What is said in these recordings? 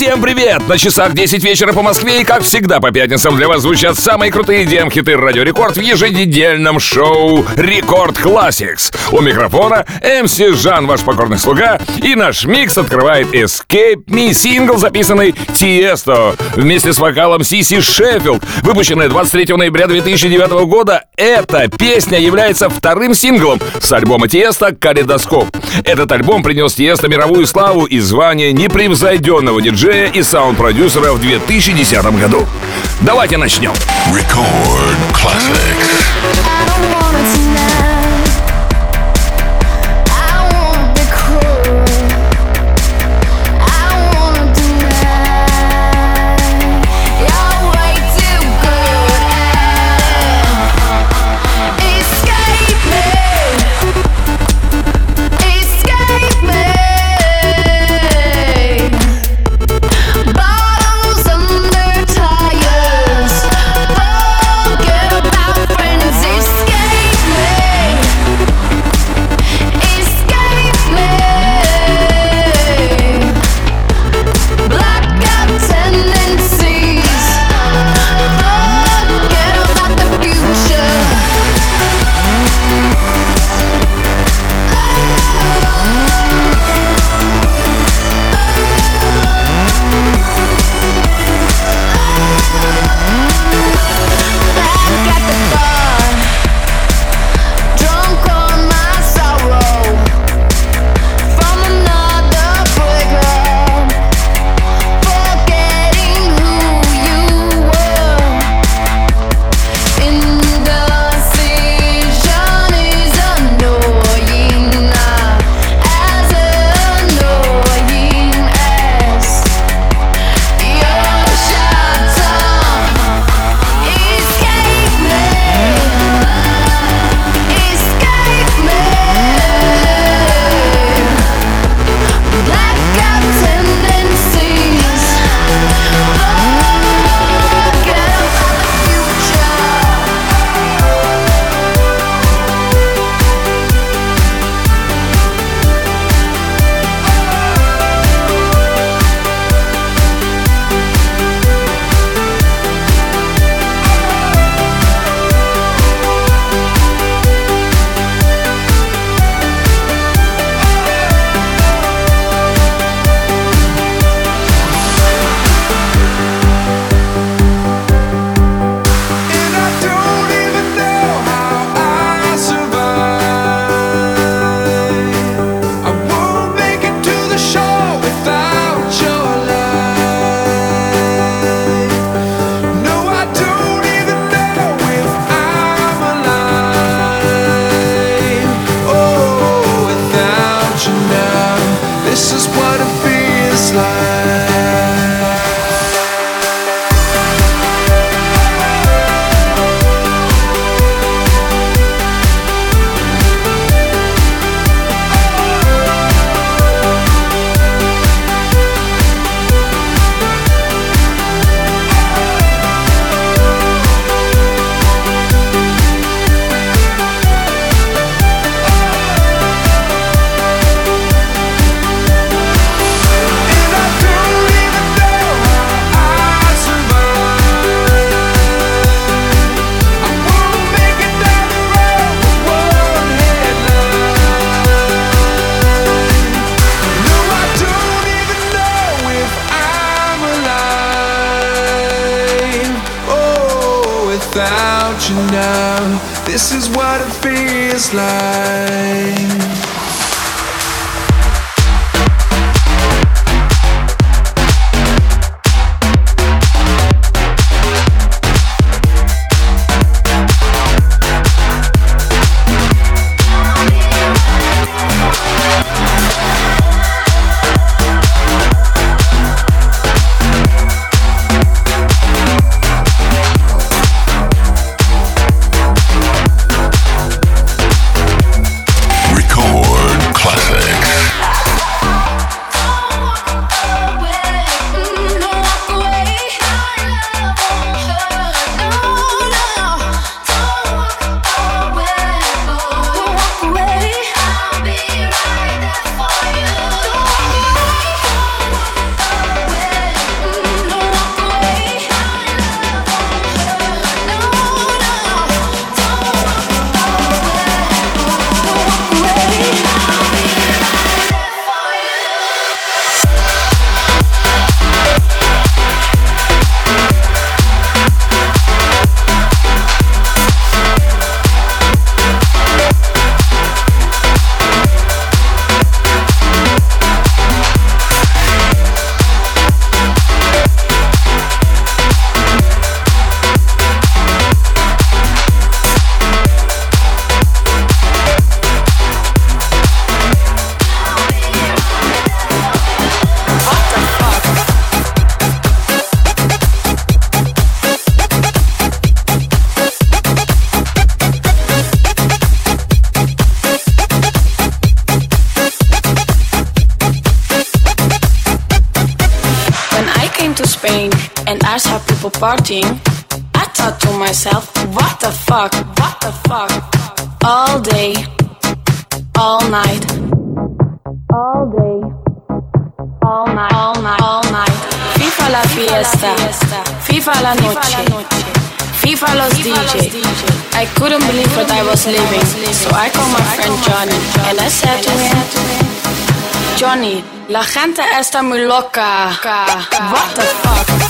Всем привет! На часах 10 вечера по Москве и, как всегда, по пятницам для вас звучат самые крутые EDM-хиты Радио Рекорд в еженедельном шоу Record Classix. У микрофона MC Жан, ваш покорный слуга, и наш микс открывает Escape Me, сингл, записанный Tiësto вместе с вокалом C.C. Sheffield, выпущенная 23 ноября 2009 года. Эта песня является вторым синглом с альбома Tiësto «Kaleidoscope». Этот альбом принес Тиесто мировую славу и звание непревзойденного диджея диджея и саунд-продюсера в 2010 году. Давайте начнем. Record Classics. Partying, I thought to myself, what the fuck, what the fuck? All day, all night, all day, all night, all night, all night. FIFA la fiesta, FIFA la noche, FIFA los DJ. I couldn't believe what I was living, so I called my friend Johnny and I said to him, Johnny, la gente está muy loca. What the fuck?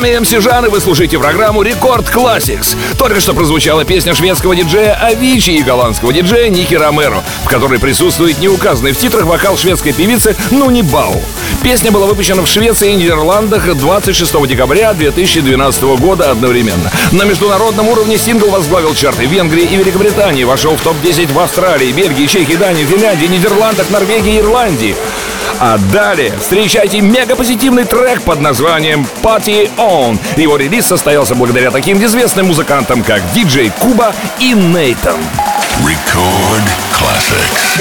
Вами МС Жан, и вы слушаете программу Рекорд Classics. Только что прозвучала песня шведского диджея Авичи и голландского диджея Ники Ромеро, в которой присутствует неуказанный в титрах вокал шведской певицы Нуни Бау. Песня была выпущена в Швеции и Нидерландах 26 декабря 2012 года одновременно. На международном уровне сингл возглавил чарты Венгрии и Великобритании, вошел в топ-10 в Австралии, Бельгии, Чехии, Дании, Финляндии, Нидерландах, Норвегии и Ирландии. А далее встречайте мега-позитивный трек под названием Party On. Его релиз состоялся благодаря таким известным музыкантам, как диджей Куба и Нейтан. Record classics.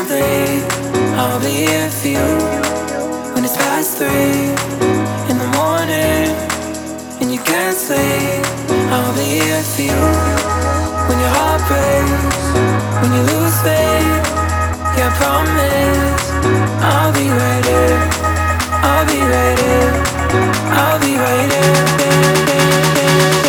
I breathe, I'll be here for you when it's past three in the morning and you can't sleep. I'll be here for you when your heart breaks, when you lose faith. Yeah, I promise I'll be right here. I'll be right here. I'll be right here.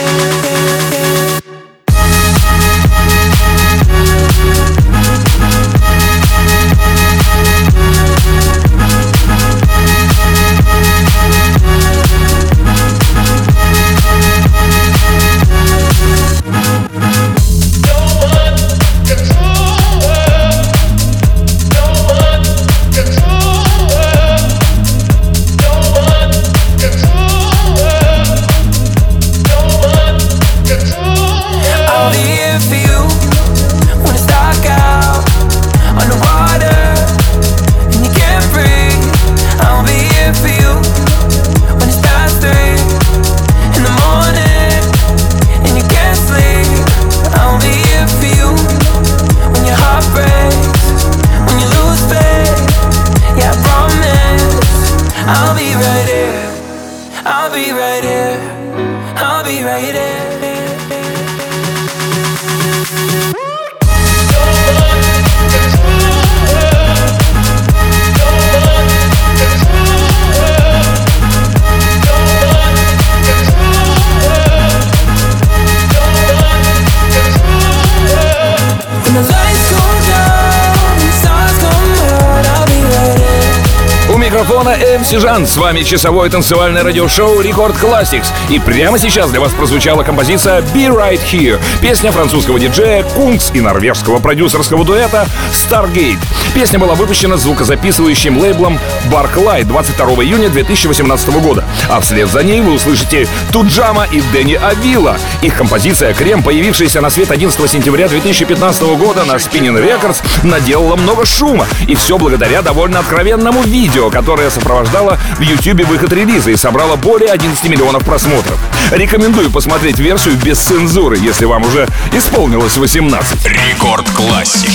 Микрофона MC Жан. С вами часовое танцевальное радиошоу Record Classix. И прямо сейчас для вас прозвучала композиция Be Right Here. Песня французского диджея Kungs и норвежского продюсерского дуэта Stargate. Песня была выпущена звукозаписывающим лейблом Barclay 22 июня 2018 года. А вслед за ней вы услышите Tujamo и Danny Avila. Их композиция «Cream», появившаяся на свет 11 сентября 2015 года на Spinnin' Records, наделала много шума. И все благодаря довольно откровенному видео, которое сопровождало в YouTube выход релиза и собрало более 11 миллионов просмотров. Рекомендую посмотреть версию без цензуры, если вам уже исполнилось 18. Рекорд Классик.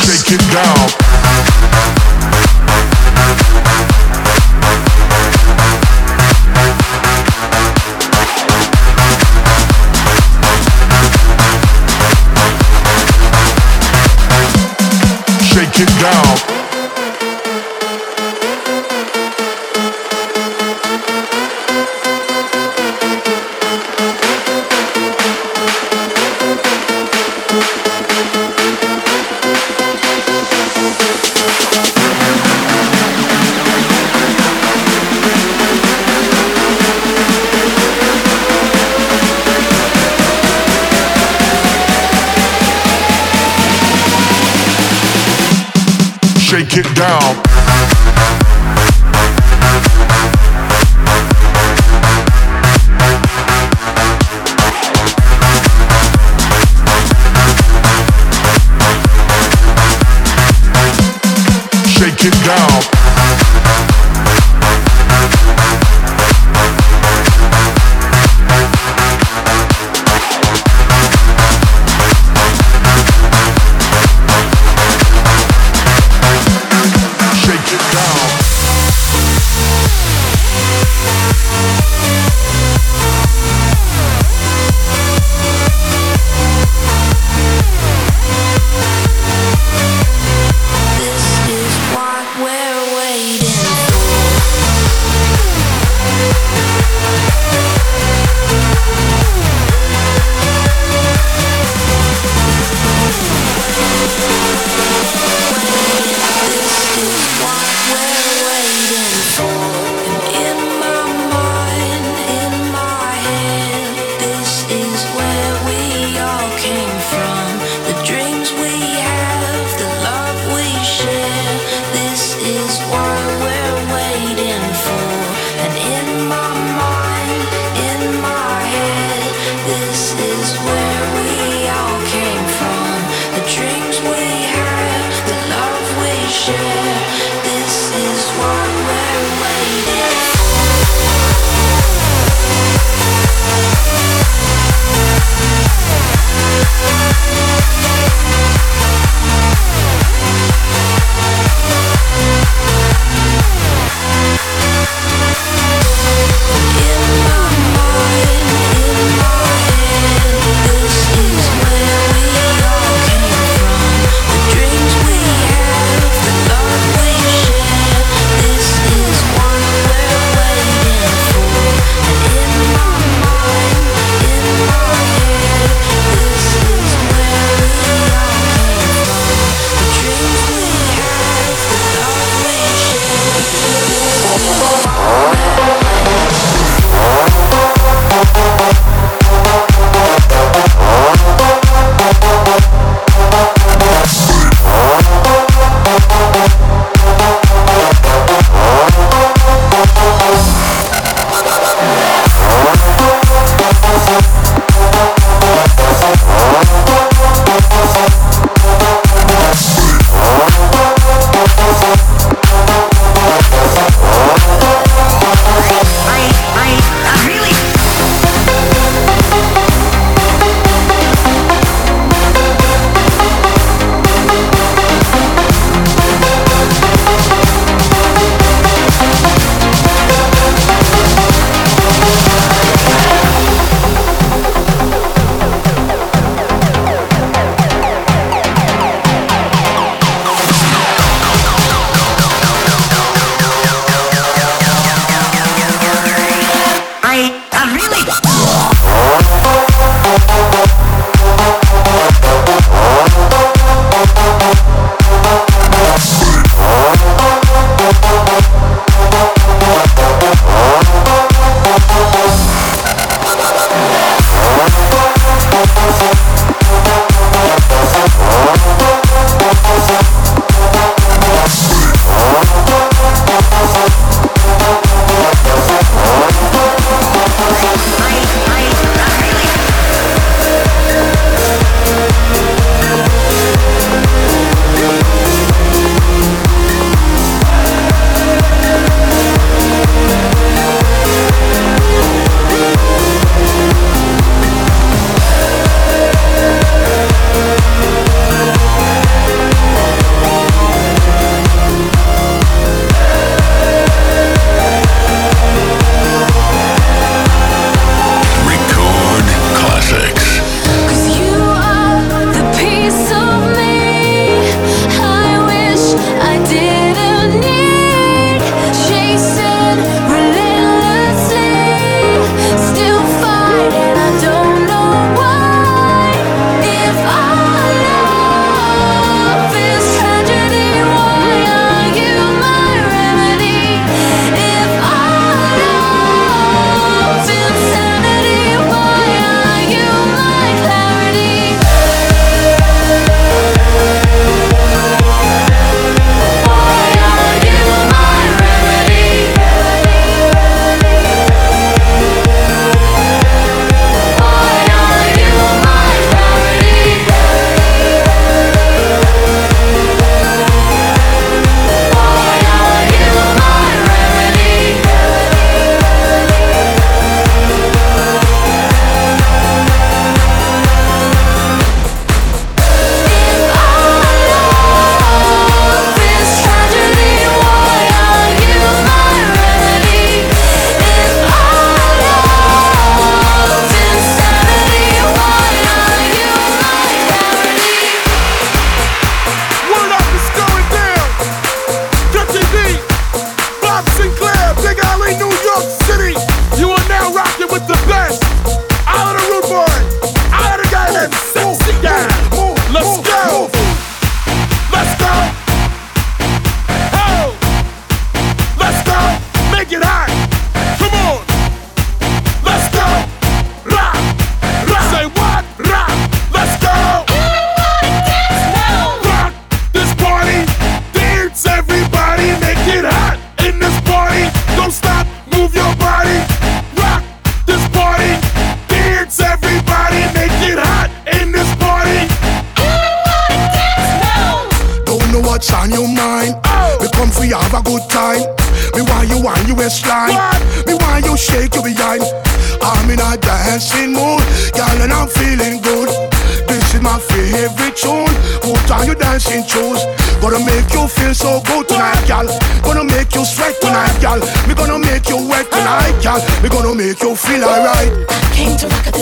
Make you feel alright. Came to rock at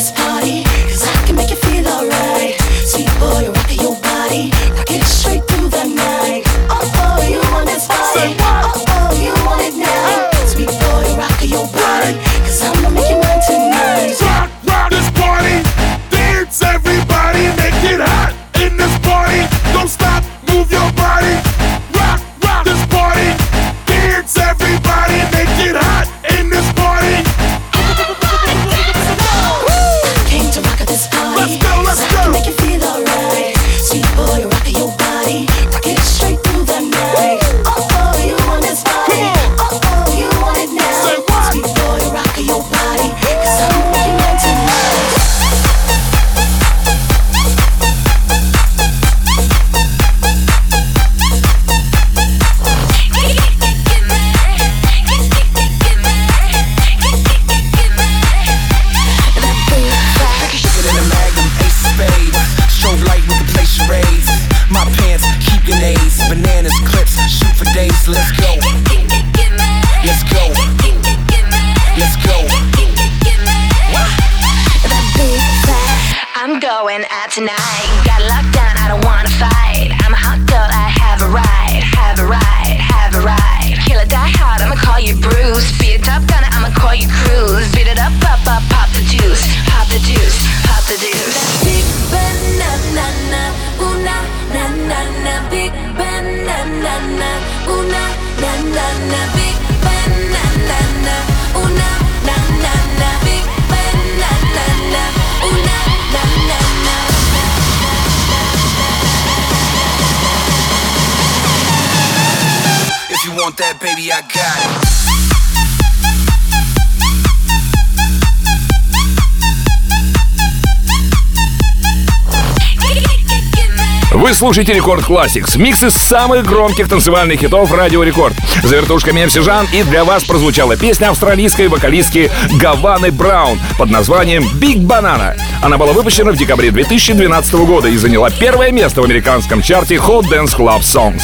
Вы слушаете Рекорд Classics, микс из самых громких танцевальных хитов Радио Рекорд. За вертушками МС Жан, и для вас прозвучала песня австралийской вокалистки Гаваны Браун под названием «Big Banana». Она была выпущена в декабре 2012 года и заняла первое место в американском чарте Hot Dance Club Songs.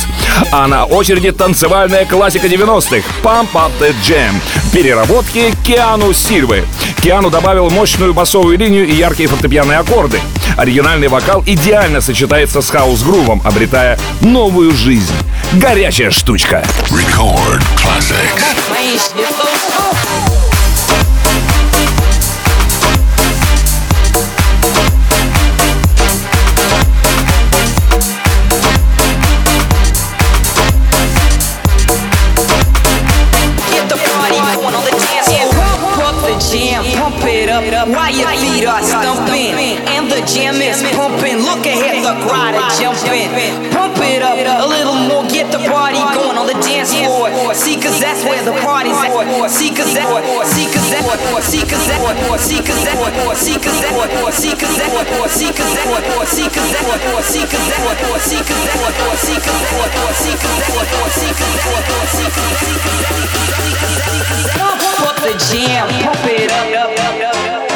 А на очереди танцевальная классика 90-х «Pump Up the Jam» в переработке Киану Сильвы. Киану добавил мощную басовую линию и яркие фортепианные аккорды. Оригинальный вокал идеально сочетается с хаус-грувом, обретая новую жизнь. Горячая штучка. Record Classics. Why your feet are stumping. Jam is pumping. Look ahead, the are jumping. Pump it up a little more. Get the party going on the dance floor. See, cause that's where the party's at. See, cause that, see, cause that, see, cause that, see, cause that, see, cause that, see, cause that, see, cause that, see, cause that, see, cause that, see, cause that, see, cause that, see, cause that, see, cause that, Pump up the jam, pump it up.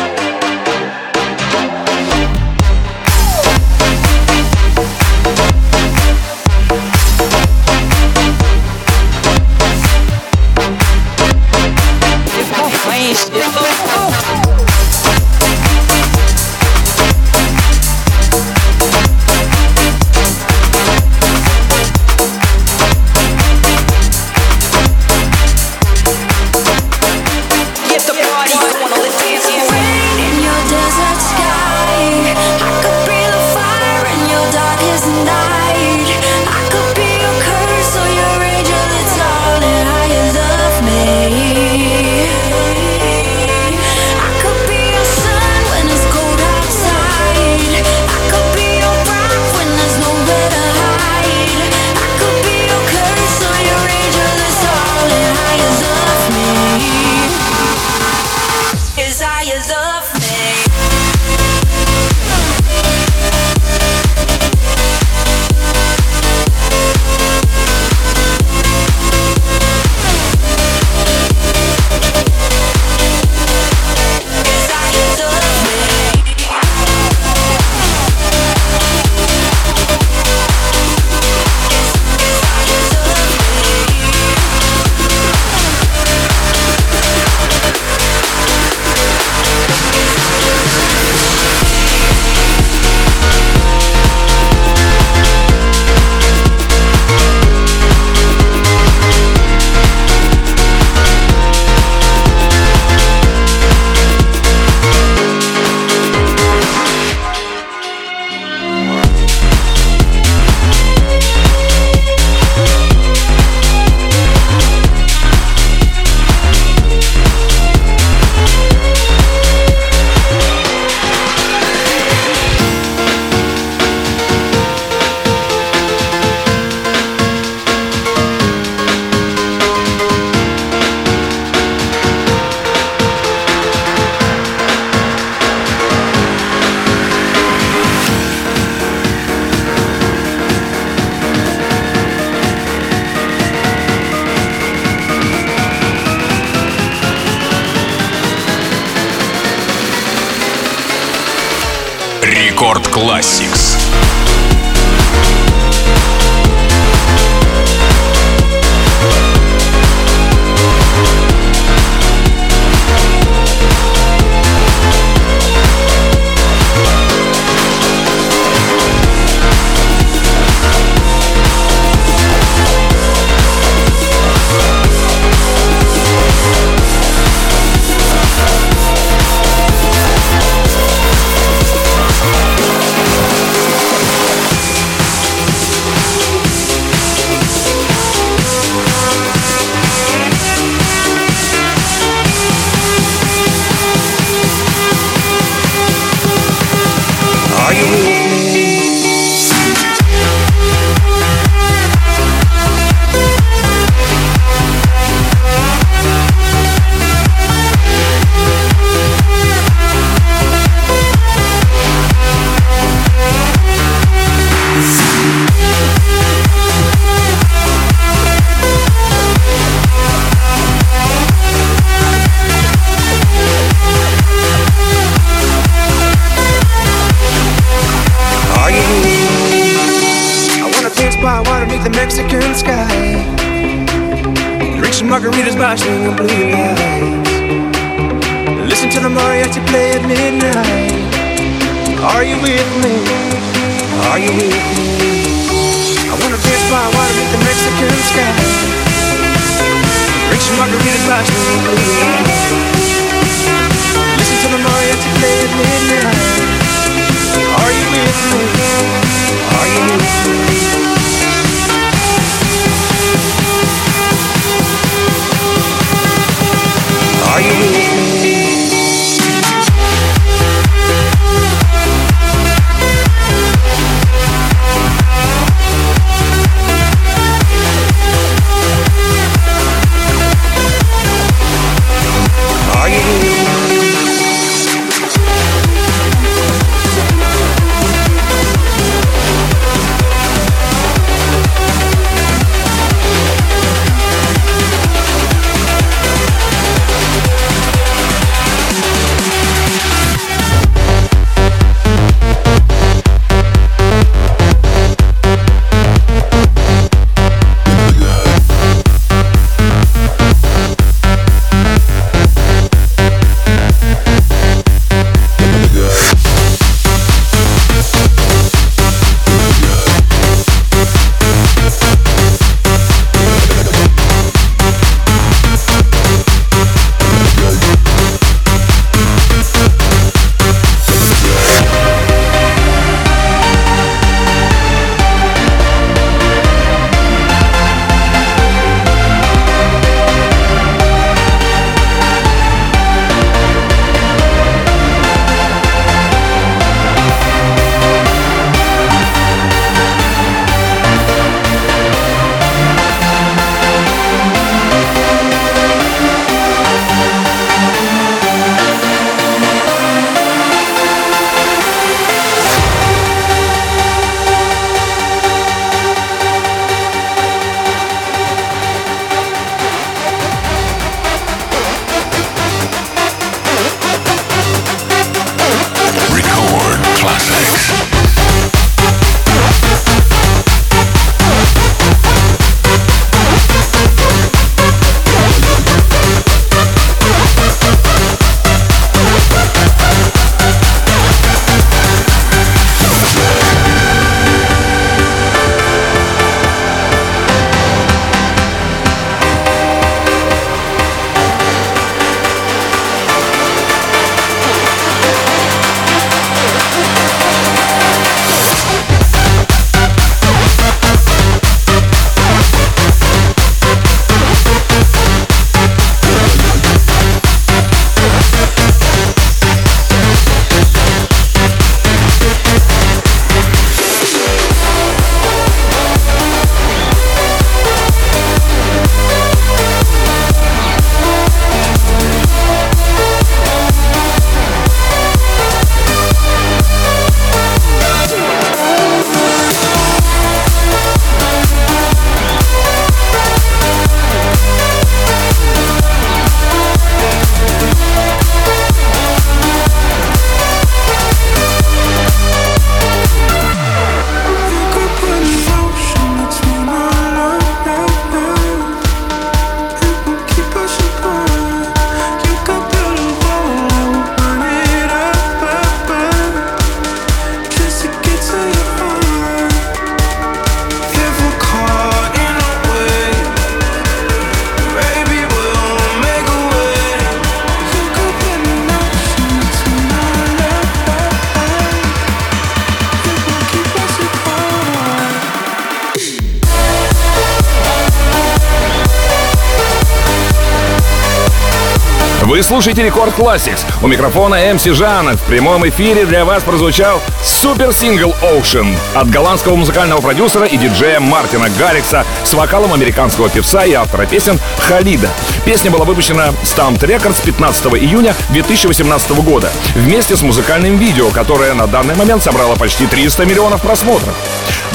Слушаете Рекорд Classics. У микрофона МС Жан. В прямом эфире для вас прозвучал супер-сингл Ocean от голландского музыкального продюсера и диджея Мартина Гаррикса с вокалом американского певца и автора песен Халида. Песня была выпущена Stamped Records 15 июня 2018 года вместе с музыкальным видео, которое на данный момент собрало почти 300 миллионов просмотров.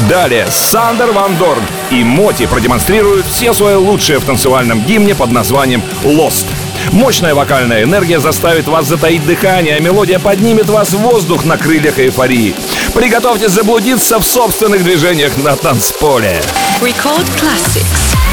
Далее Сандер Ван Дорн и Моти продемонстрируют все свое лучшее в танцевальном гимне под названием «Lost». Мощная вокальная энергия заставит вас затаить дыхание, а мелодия поднимет вас в воздух на крыльях эйфории. Приготовьтесь заблудиться в собственных движениях на танцполе. Record Classics.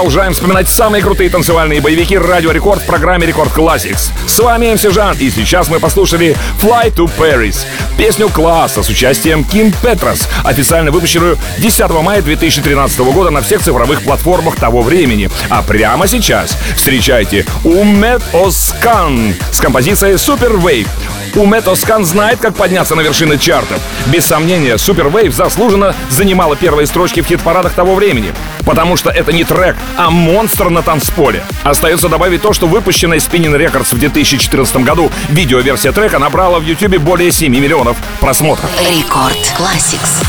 Продолжаем вспоминать самые крутые танцевальные боевики Радио Рекорд в программе Record Classix. С вами MC Жан, и сейчас мы послушали Flight to Paris, песню Klaas'а с участием Kim Petras, официально выпущенную 10 мая 2013 года на всех цифровых платформах того времени. А прямо сейчас встречайте Ummet Ozcan с композицией Superwave. Ummet Ozcan знает, как подняться на вершины чартов. Без сомнения, Superwave заслуженно занимала первые строчки в хит-парадах того времени. Потому что это не трек, а монстр на танцполе. Остается добавить то, что выпущенная Spinning Records в 2014 году видеоверсия трека набрала в YouTube более 7 миллионов просмотров. Рекорд Classics.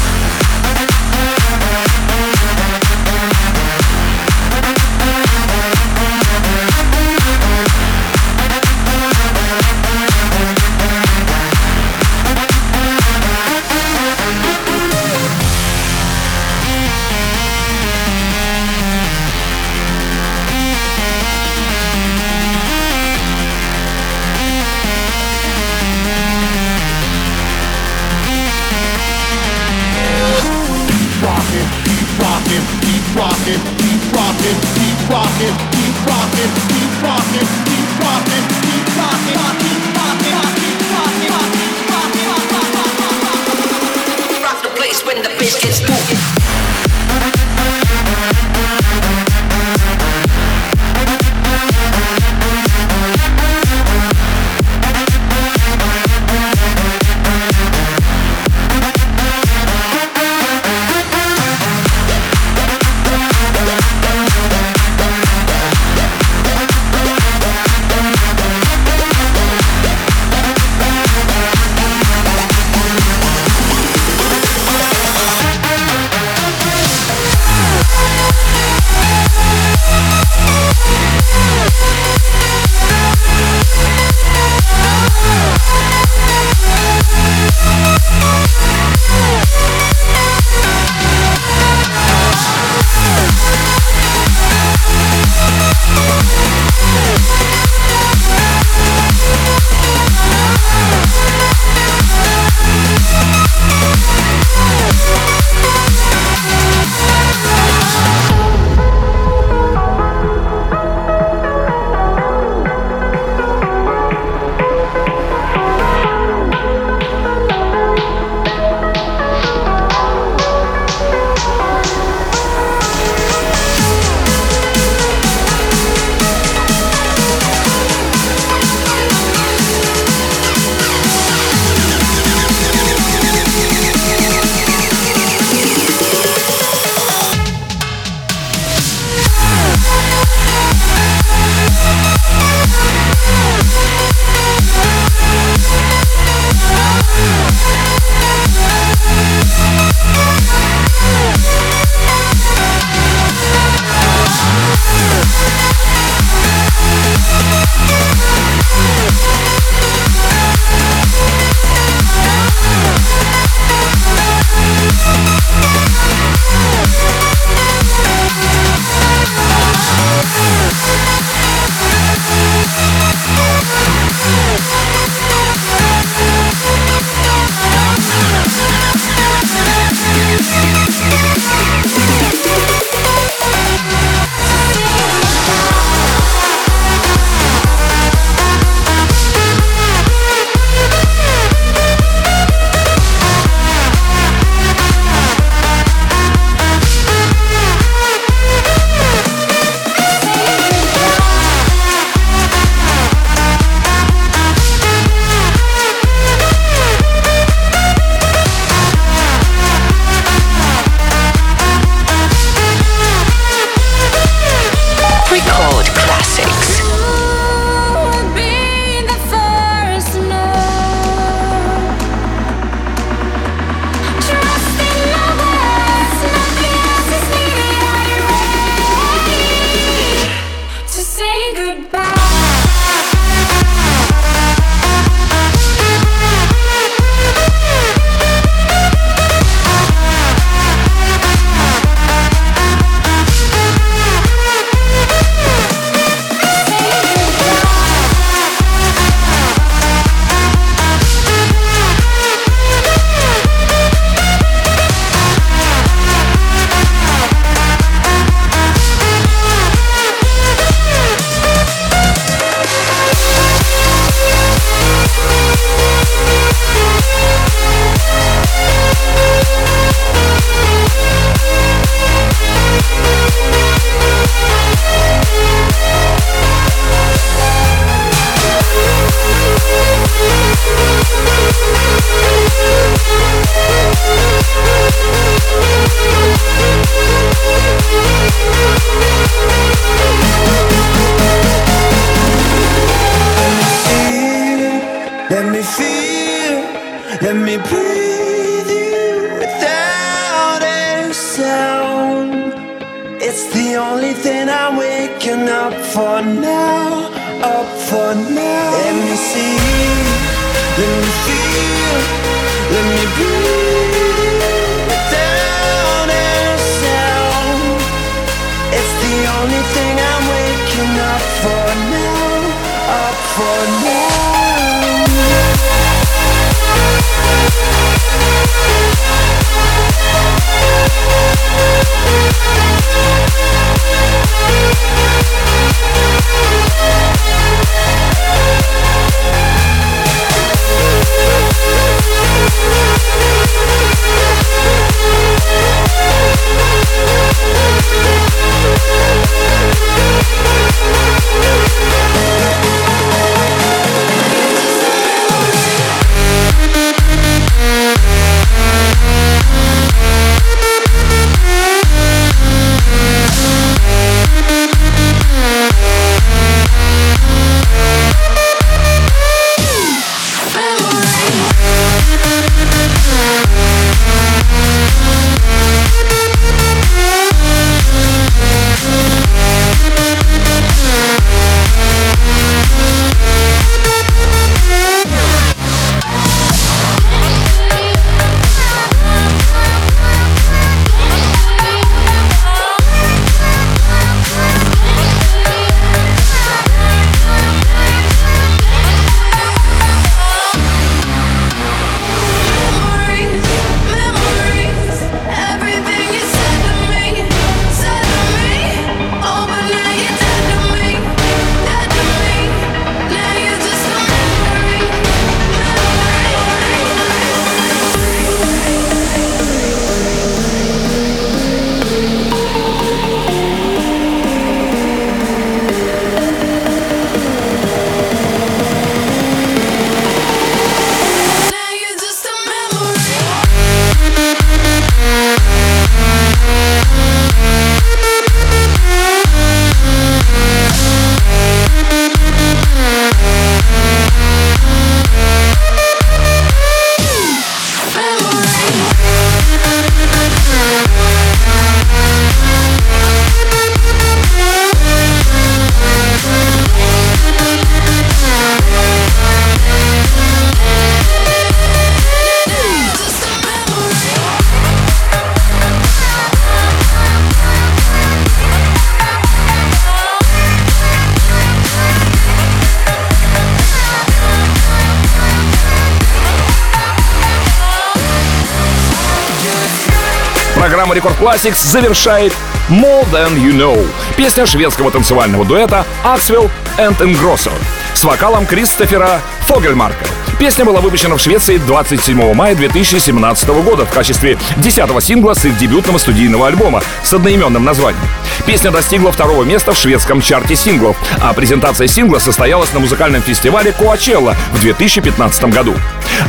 Программа Рекорд Classics завершает More Than You Know. Песня шведского танцевального дуэта Axwell and Ingrosso с вокалом Кристофера Фогельмарка. Песня была выпущена в Швеции 27 мая 2017 года в качестве 10 сингла с их дебютного студийного альбома с одноименным названием. Песня достигла второго места в шведском чарте синглов, а презентация сингла состоялась на музыкальном фестивале Коачелла в 2015 году.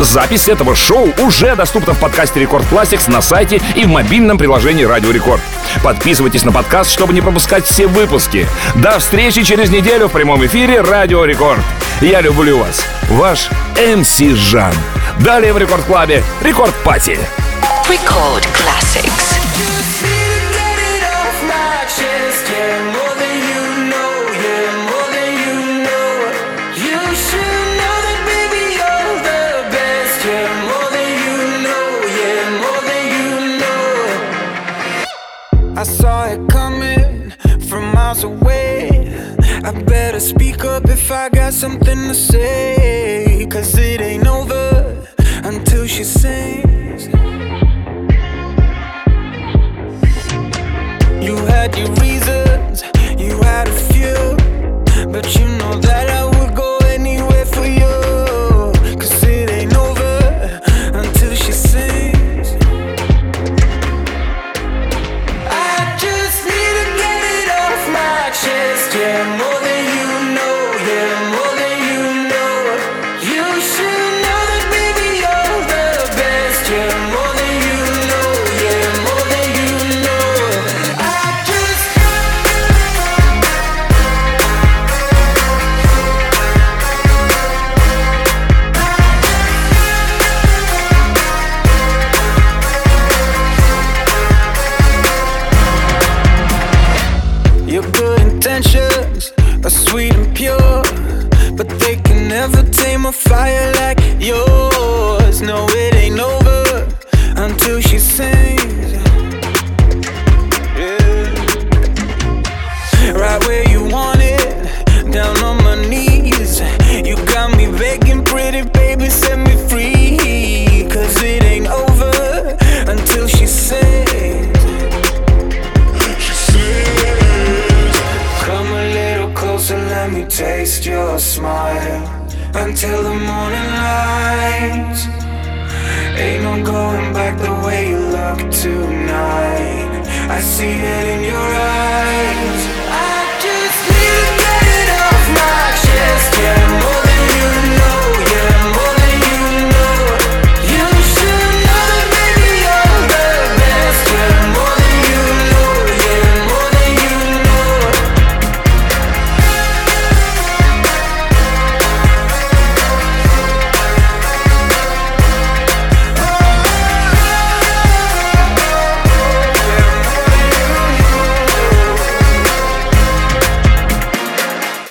Запись этого шоу уже доступна в подкасте Record Classics на сайте и в мобильном приложении Радио Рекорд. Подписывайтесь на подкаст, чтобы не пропускать все выпуски. До встречи через неделю в прямом эфире Радио Рекорд. Я люблю вас. Ваш MC Жан. Далее в Record Club е Record Party. Record Classics. I got something to say.